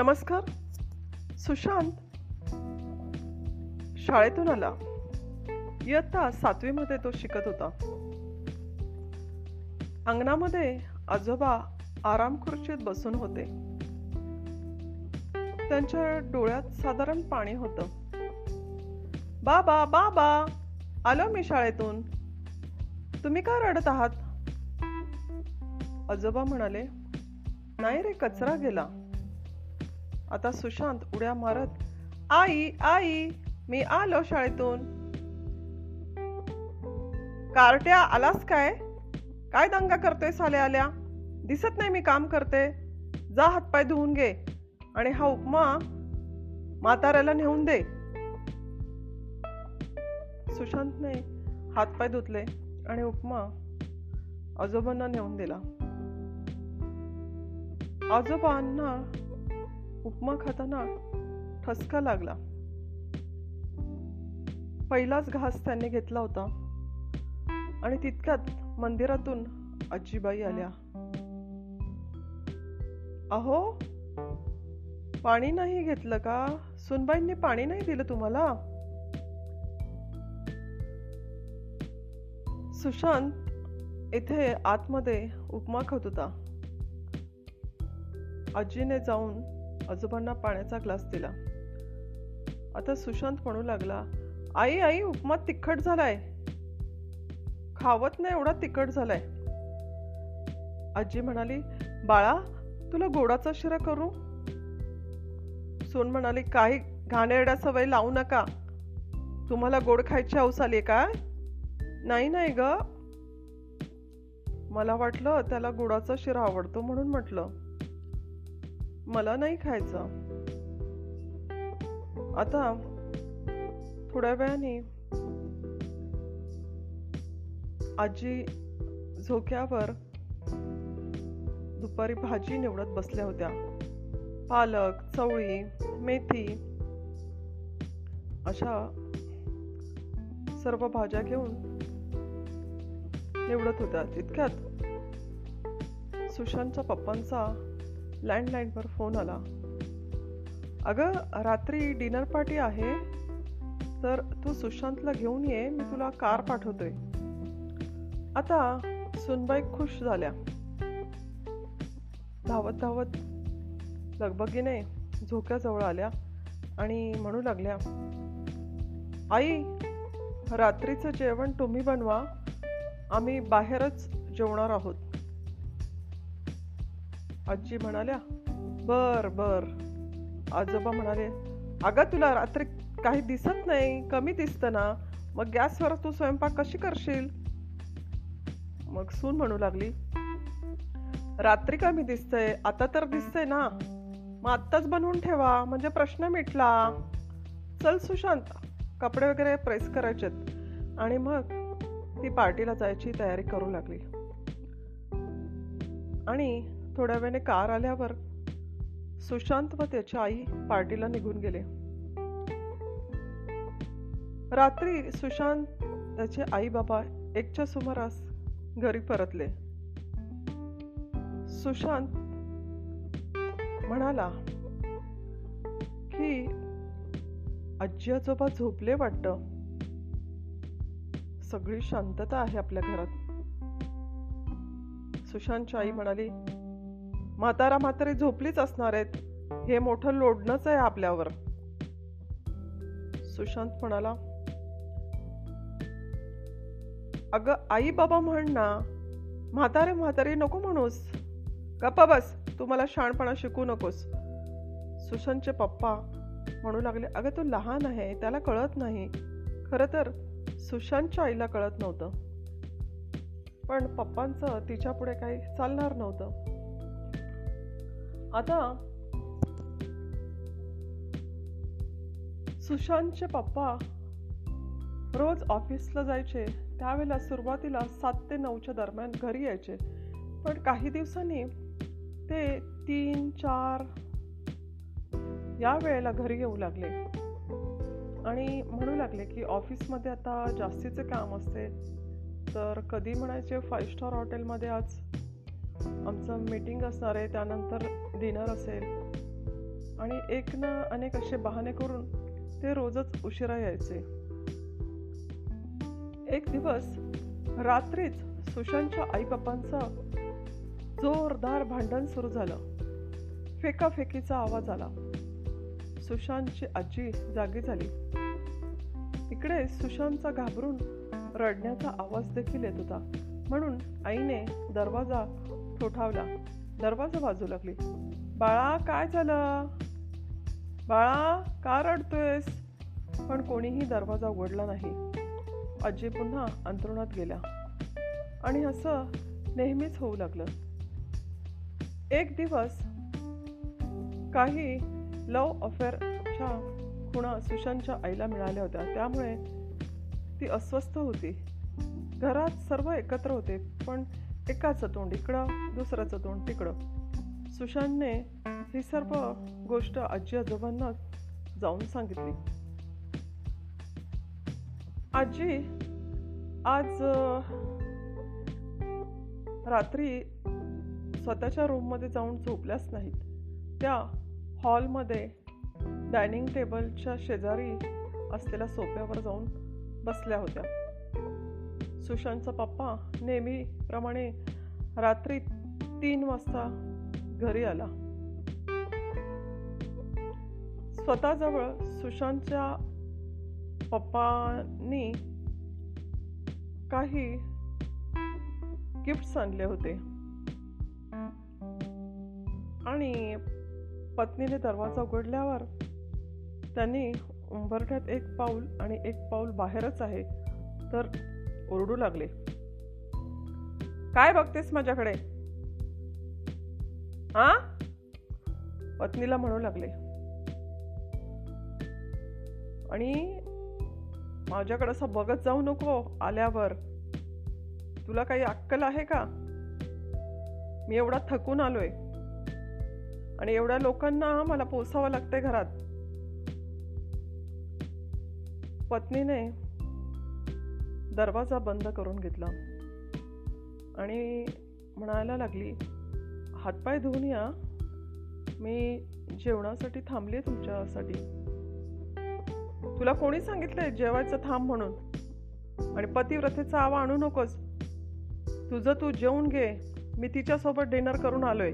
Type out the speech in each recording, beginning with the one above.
नमस्कार. सुशांत. शाळेतून आला. इयत्ता सातवीमध्ये तो शिकत होता. अंगणामध्ये आजोबा आराम खुर्चीत बसून होते. त्यांच्या डोळ्यात साधारण पाणी होतं. बाबा बाबा आलो मी शाळेतून. तुम्ही का रडत आहात? आजोबा म्हणाले नाही रे कचरा गेला. आता सुशांत उड्या मारत आई आई मी आलो शाळेतून. कार्ट्या आलास काय? काय दंगा करतोय साले आल्या दिसत नाही मी काम करते. जा हातपाय धुवून घे आणि हा उपमा म्हाताऱ्याला नेऊन दे. सुशांतने हातपाय धुतले आणि उपमा आजोबांना नेऊन दिला. आजोबांना उपमा खाताना ठसका लागला. पहिलाच घास त्यांनी घेतला होता आणि तितक्यात मंदिरातून आजीबाई आल्या. अहो पाणी नाही घेतलं का? सुनबाईंनी पाणी नाही दिलं तुम्हाला? सुशांत इथे आतमध्ये उपमा खात होता. आजीने जाऊन आजोबांना पाण्याचा ग्लास दिला. आता सुशांत म्हणू लागला आई आई उपमा तिखट झालाय. खावत नाही एवढा तिखट झालाय. आजी म्हणाली बाळा तुला गोडाचा शिरा करू? सोन म्हणाली काही घाणेरड्या सवय लावू नका. तुम्हाला गोड खायची हौस आली का नाही नाही ग. मला वाटलं त्याला गुडाचा शिरा आवडतो म्हणून म्हटलं. मला नाही खायचं. आता थोड्या वेळाने आजी झोक्यावर दुपारी भाजी निवडत बसल्या होत्या. पालक चवळी मेथी अशा सर्व भाज्या घेऊन निवडत होत्या. तितक्यात सुशांतच्या पप्पांचा लँडलाईनवर फोन आला. अगं रात्री डिनर पार्टी आहे तर तू सुशांतला घेऊन ये मी तुला कार पाठवतोय आता सुनबाई खुश झाल्या. धावत धावत लगबगीने झोक्याजवळ आल्या आणि म्हणू लागल्या आई रात्रीचं जेवण तुम्ही बनवा आम्ही बाहेरच जेवणार आहोत. आजी म्हणाल्या बर बर. आजोबा म्हणाले अगं तुला रात्री काही दिसत नाही कमी दिसतं ना. मग गॅसवर तू स्वयंपाक कशी करशील? मग सून म्हणू लागली रात्री कमी दिसतंय आता तर दिसतंय ना. मग आत्ताच बनवून ठेवा म्हणजे प्रश्न मिटला. चल सुशांत कपडे वगैरे प्रेस करायचेत. आणि मग ती पार्टीला जायची तयारी करू लागली. आणि थोड्या वेळाने कार आल्यावर सुशांत व त्याची आई पार्टीला निघून गेले. रात्री सुशांत त्याचे आई बाबा एकच्या सुमारास घरी परतले. सुशांत म्हणाला की आजी आजोबा झोपले वाटत? सगळी शांतता आहे आपल्या घरात. सुशांतची आई म्हणाली म्हातारा म्हातारी झोपलीच असणार आहेत. हे मोठं लोडणंच आहे आपल्यावर. सुशांत म्हणाला अगं आई बाबा म्हण ना म्हातारे म्हातारी नको म्हणूस. गप्पा बस तू मला शाणपणा शिकू नकोस. सुशांतचे पप्पा म्हणू लागले अगं तो लहान आहे त्याला कळत नाही. खरं तर सुशांतच्या आईला कळत नव्हतं. पण पप्पांचं तिच्या पुढे काही चालणार नव्हतं. आता सुशांतचे पप्पा रोज ऑफिसला जायचे. त्यावेळेला सुरुवातीला सात ते नऊच्या दरम्यान घरी यायचे. पण काही दिवसांनी ते तीन चार या वेळेला घरी येऊ लागले. आणि म्हणू लागले की ऑफिसमध्ये आता जास्तीचे काम असते. तर कधी म्हणायचे फाईव्ह स्टार हॉटेलमध्ये आज आमचं मीटिंग असणार आहे त्यानंतर डिनर असेल. आणि एक ना अनेक असे बहाणे करून ते रोजच उशिरा यायचे. एक दिवस रात्रीच सुशांतच्या आईबापांचं जोरदार भांडण सुरू झालं. फेकाफेकीचा आवाज आला. सुशांतची आजी जागी झाली. इकडे सुशांतचा घाबरून रडण्याचा आवाज देखील येत होता. म्हणून आईने दरवाजा ठोठावला दरवाजा बाजू लागली. बाळा काय झालं? बाळा का रडतोयस? पण कोणीही दरवाजा उघडला नाही. आजी पुन्हा अंतरुणात गेल्या. आणि असं नेहमीच होऊ लागलं. एक दिवस काही लव अफेअरच्या खुणा सुशांतच्या आईला मिळाल्या होत्या. त्यामुळे ती अस्वस्थ होती. घरात सर्व एकत्र होते पण एकाचं तोंड इकडं दुसऱ्याचं तोंड तिकडं. सुशांतने ही सर्व गोष्ट आजी आजोबांना जाऊन सांगितली. आजी आज रात्री स्वतःच्या रूममध्ये जाऊन झोपल्याच नाहीत. त्या हॉलमध्ये डायनिंग टेबलच्या शेजारी असलेल्या सोफ्यावर जाऊन बसल्या होत्या. सुशांतचा पप्पा नेहमीप्रमाणे रात्री तीन वाजता घरी आला. स्वतःजवळ सुशांतच्या पप्पांनी काही गिफ्ट्स आणले होते. आणि पत्नीने दरवाजा उघडल्यावर त्यांनी उंबरठ्यात एक पाऊल आणि एक पाऊल बाहेरच आहे. तर ओरडू लागले. काय बघतेस माझ्याकडे? हा पत्नीला म्हणू लागले. आणि माझ्याकडे असं बघत जाऊ नको आल्यावर. तुला काही अक्कल आहे का? मी एवढा थकून आलोय. आणि एवढ्या लोकांना मला पोसावं लागतंय घरात. पत्नीने दरवाजा बंद करून घेतला. आणि म्हणायला लागली हातपाय धुवून या. मी जेवणासाठी थांबली तुमच्यासाठी. तुला कोणी सांगितलंय जेवायचं थांब म्हणून? आणि पतिव्रथेचा आवा आणू नकोस. तुझं तू जेवून घे. मी तिच्यासोबत डिनर करून आलोय.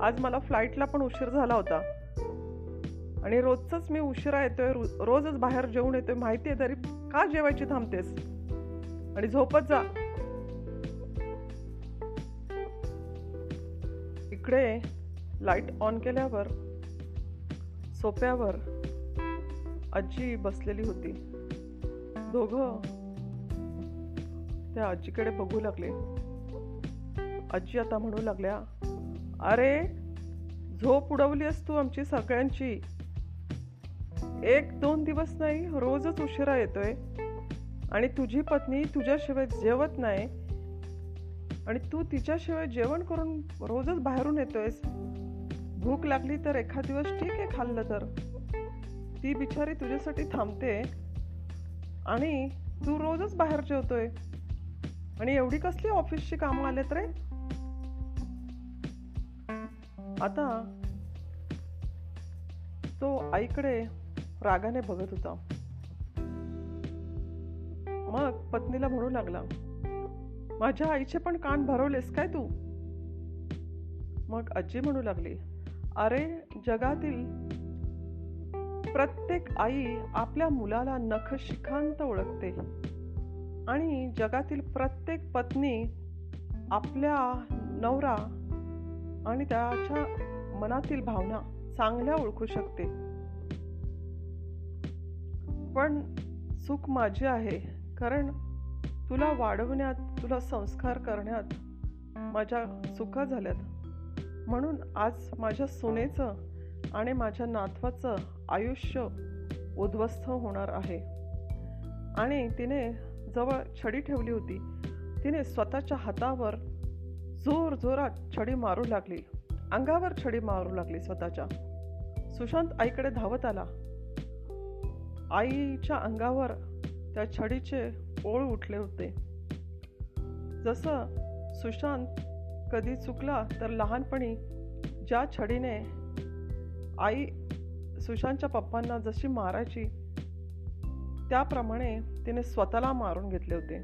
आज मला फ्लाईटला पण उशीर झाला होता. आणि रोजचंच मी उशिरा येतोय रोजच बाहेर जेवून येतोय माहिती आहे तरी का जेवायची थांबतेस? आणि झोपत जा. इकडे लाइट ऑन केल्यावर सोप्यावर आजी बसलेली होती. दोघं त्या आजीकडे बघू लागले. आजी आता म्हणू लागल्या अरे झोप उडवली तू आमची सगळ्यांची. एक दोन दिवस नाही रोजच उशिरा येतोय. आणि तुझी पत्नी तुझ्याशिवाय जेवत नाही. आणि तू तिच्याशिवाय जेवण करून रोजच बाहेरून येतोयस. भूक लागली तर एखाद दिवस ठीक आहे खाल्लं तर. ती बिचारी तुझ्यासाठी थांबते. आणि तू रोजच बाहेर जेवतोय. आणि एवढी कसली ऑफिसची कामं आलेत रे? आता तो आईकडे रागाने बघत होता. मग पत्नीला म्हणू लागला माझ्या आईचे पण कान भरवलेस काय तू? मग आजी म्हणू लागली अरे जगातील प्रत्येक आई आपल्या मुलाला नख शिखांत ओळखते आणि जगातील प्रत्येक पत्नी आपल्या नवरा आणि त्याच्या मनातील भावना चांगल्या ओळखू शकते. पण सुख माझी आहे. कारण तुला वाढवण्यात तुला संस्कार करण्यात माझ्या चुका झाल्यात. म्हणून आज माझ्या सुनेचं आणि माझ्या नातवाचं आयुष्य उद्ध्वस्त होणार आहे. आणि तिने जवळ छडी ठेवली होती. तिने स्वतःच्या हातावर जोर जोरात छडी मारू लागली. अंगावर छडी मारू लागली स्वतःच्या. सुशांत आईकडे धावत आला. आईच्या अंगावर त्या छडीचे ओळ उठले होते. जसं सुशांत कधी चुकला तर लहानपणी ज्या छडीने आई सुशांतच्या पप्पांना जशी मारायची त्याप्रमाणे तिने स्वतःला मारून घेतले होते.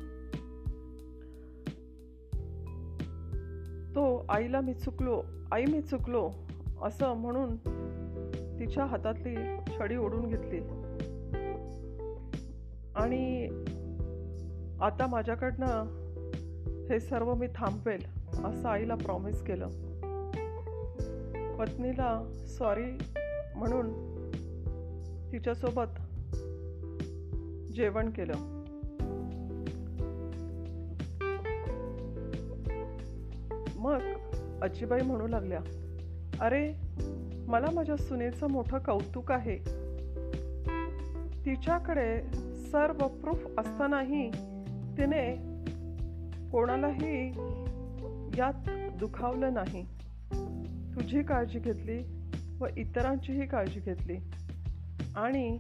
तो आईला मी चुकलो आई मी चुकलो असं म्हणून तिच्या हातातली छडी ओढून घेतली. आणि आता माझ्याकडनं हे सर्व मी थांबवेल असं आईला प्रॉमिस केलं. पत्नीला सॉरी म्हणून तिच्यासोबत जेवण केलं. मग अज्जीबाई म्हणू लागल्या अरे मला माझ्या सुनेचं मोठं कौतुक आहे. तिच्याकडे सर्व प्रूफ असतानाही तिने कोणालाही यात दुखावलं नाही. तुझी काळजी घेतली व इतरांचीही काळजी घेतली. आणि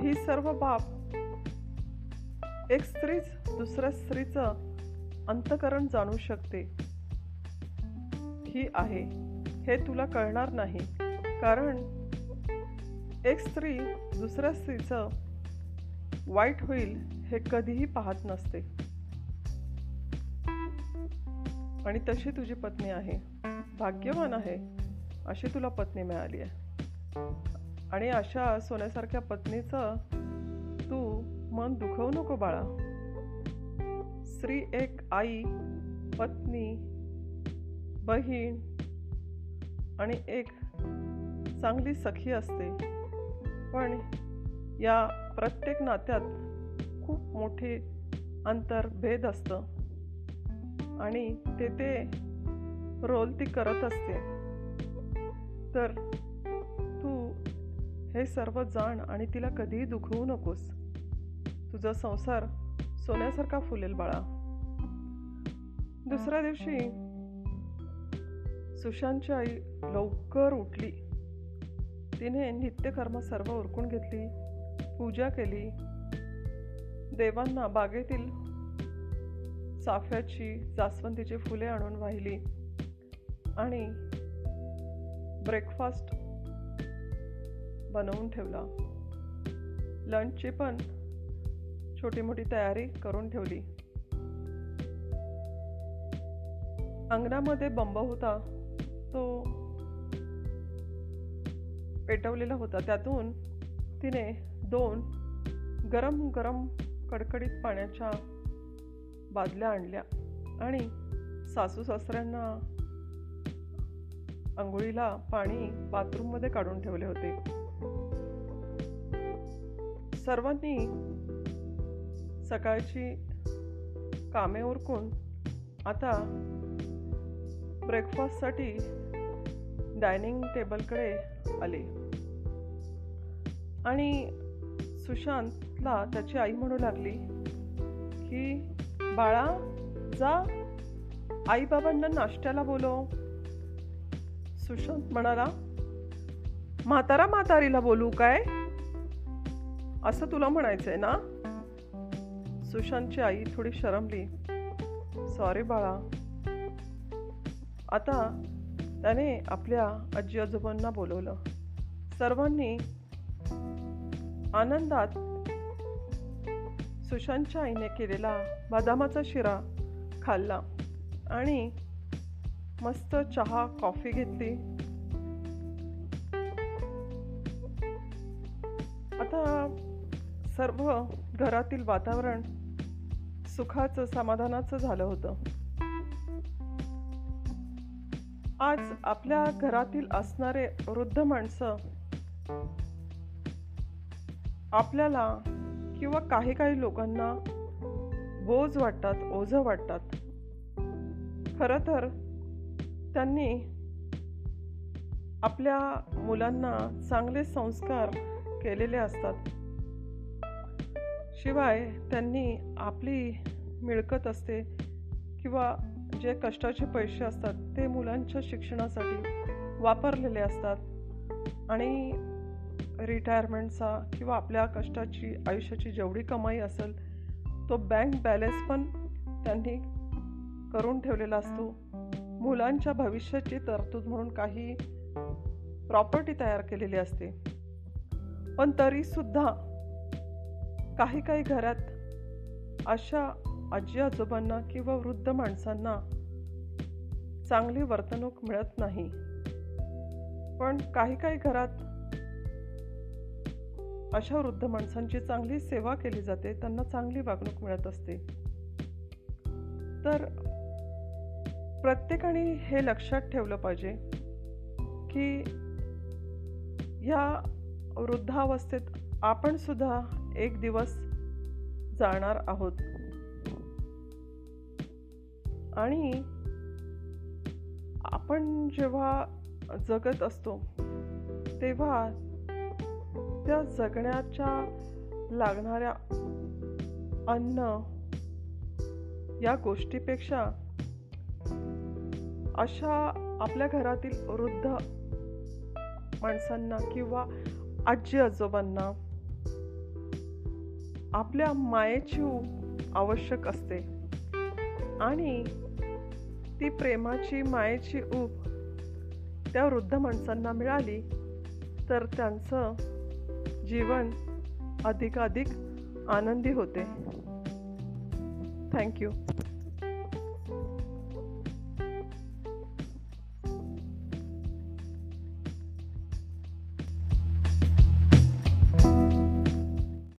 ही सर्व बाब एक स्त्रीच दुसऱ्या स्त्रीचं अंतकरण जाणू शकते. ही आहे. हे तुला कळणार नाही. कारण एक स्त्री दुसऱ्या स्त्रीचं वाईट होईल हे कधीही पाहत नसते. आणि तशी तुझी पत्नी आहे. भाग्यवान आहे अशी तुला पत्नी मिळाली आहे. आणि अशा सोन्यासारख्या पत्नीचं तू मन दुखवू नको बाळा. स्त्री एक आई पत्नी बहीण आणि एक चांगली सखी असते. पण या प्रत्येक नात्यात खूप मोठे अंतर भेद असतं. आणि ते ते रोल ती करत असते. तर तू हे सर्व जाण आणि तिला कधीही दुखवू नकोस. तुझा संसार सोन्यासारखा फुलेल बाळा. दुसऱ्या दिवशी सुशांतची आई लवकर उठली. तिने नित्यकर्म सर्व उरकून घेतली पूजा केली. देवांना बागेतील चाफ्याची जास्वंदीची फुले आणून वाहिली. आणि ब्रेकफास्ट बनवून ठेवला. लंचची पण छोटी मोठी तयारी करून ठेवली. अंगणामध्ये बंब होता. तो पेटवलेला होता. त्यातून तिने दोन गरम गरम कडकडीत पाण्याच्या बादल्या आणल्या आणि सासू सासऱ्यांना आंघोळीला पाणी बाथरूममध्ये काढून ठेवले होते. सर्वांनी सकाळची कामे उरकून आता ब्रेकफास्टसाठी डायनिंग टेबलकडे आले. आणि सुशांतला त्याची आई म्हणू लागली की बाळा जा. आईबाबांना नाश्त्याला बोलव. सुशांत म्हणाला म्हातारा म्हातारीला बोलू काय? असं तुला म्हणायचंय ना? सुशांतची आई थोडी शरमली. सॉरी बाळा. आता त्याने आपल्या आजी आजोबांना बोलवलं. सर्वांनी आनंदात सुशांतच्या आईने केलेला बदामाचा शिरा खाल्ला आणि मस्त चहा कॉफी घेतली. आता सर्व घरातील वातावरण सुखाचं समाधानाचं झालं होतं. आज आपल्या घरातील असणारे वृद्ध माणसं आपल्याला किंवा काही काही लोकांना बोज वाटतात ओझं वाटतात. खरं तर त्यांनी आपल्या मुलांना चांगले संस्कार केलेले असतात. शिवाय त्यांनी आपली मिळकत असते किंवा जे कष्टाचे पैसे असतात ते मुलांच्या शिक्षणासाठी वापरलेले असतात. आणि रिटायरमेंटचा किंवा आपल्या कष्टाची आयुष्याची जेवढी कमाई असेल तो बँक बॅलन्स पण त्यांनी करून ठेवलेला असतो. मुलांच्या भविष्याची तरतूद म्हणून काही प्रॉपर्टी तयार केलेली असते. पण तरीसुद्धा काही काही घरात अशा आजी आजोबांना किंवा वृद्ध माणसांना चांगली वर्तणूक मिळत नाही. पण काही काही घरात अशा वृद्ध माणसांची चांगली सेवा केली जाते त्यांना चांगली वागणूक मिळत असते. तर प्रत्येकाने हे लक्षात ठेवलं पाहिजे की या वृद्धावस्थेत आपण सुद्धा एक दिवस जाणार आहोत. आणि आपण जेव्हा जगत असतो तेव्हा त्या जगण्याच्या लागणाऱ्या अन्न या गोष्टीपेक्षा अशा आपल्या घरातील वृद्ध माणसांना किंवा आजी आजोबांना आपल्या मायेची आवश्यक असते. आणि ती प्रेमाची मायेची ऊब त्या वृद्ध माणसांना मिळाली तर त्यांचं जीवन अधिकाधिक आनंदी होते. थँक्यू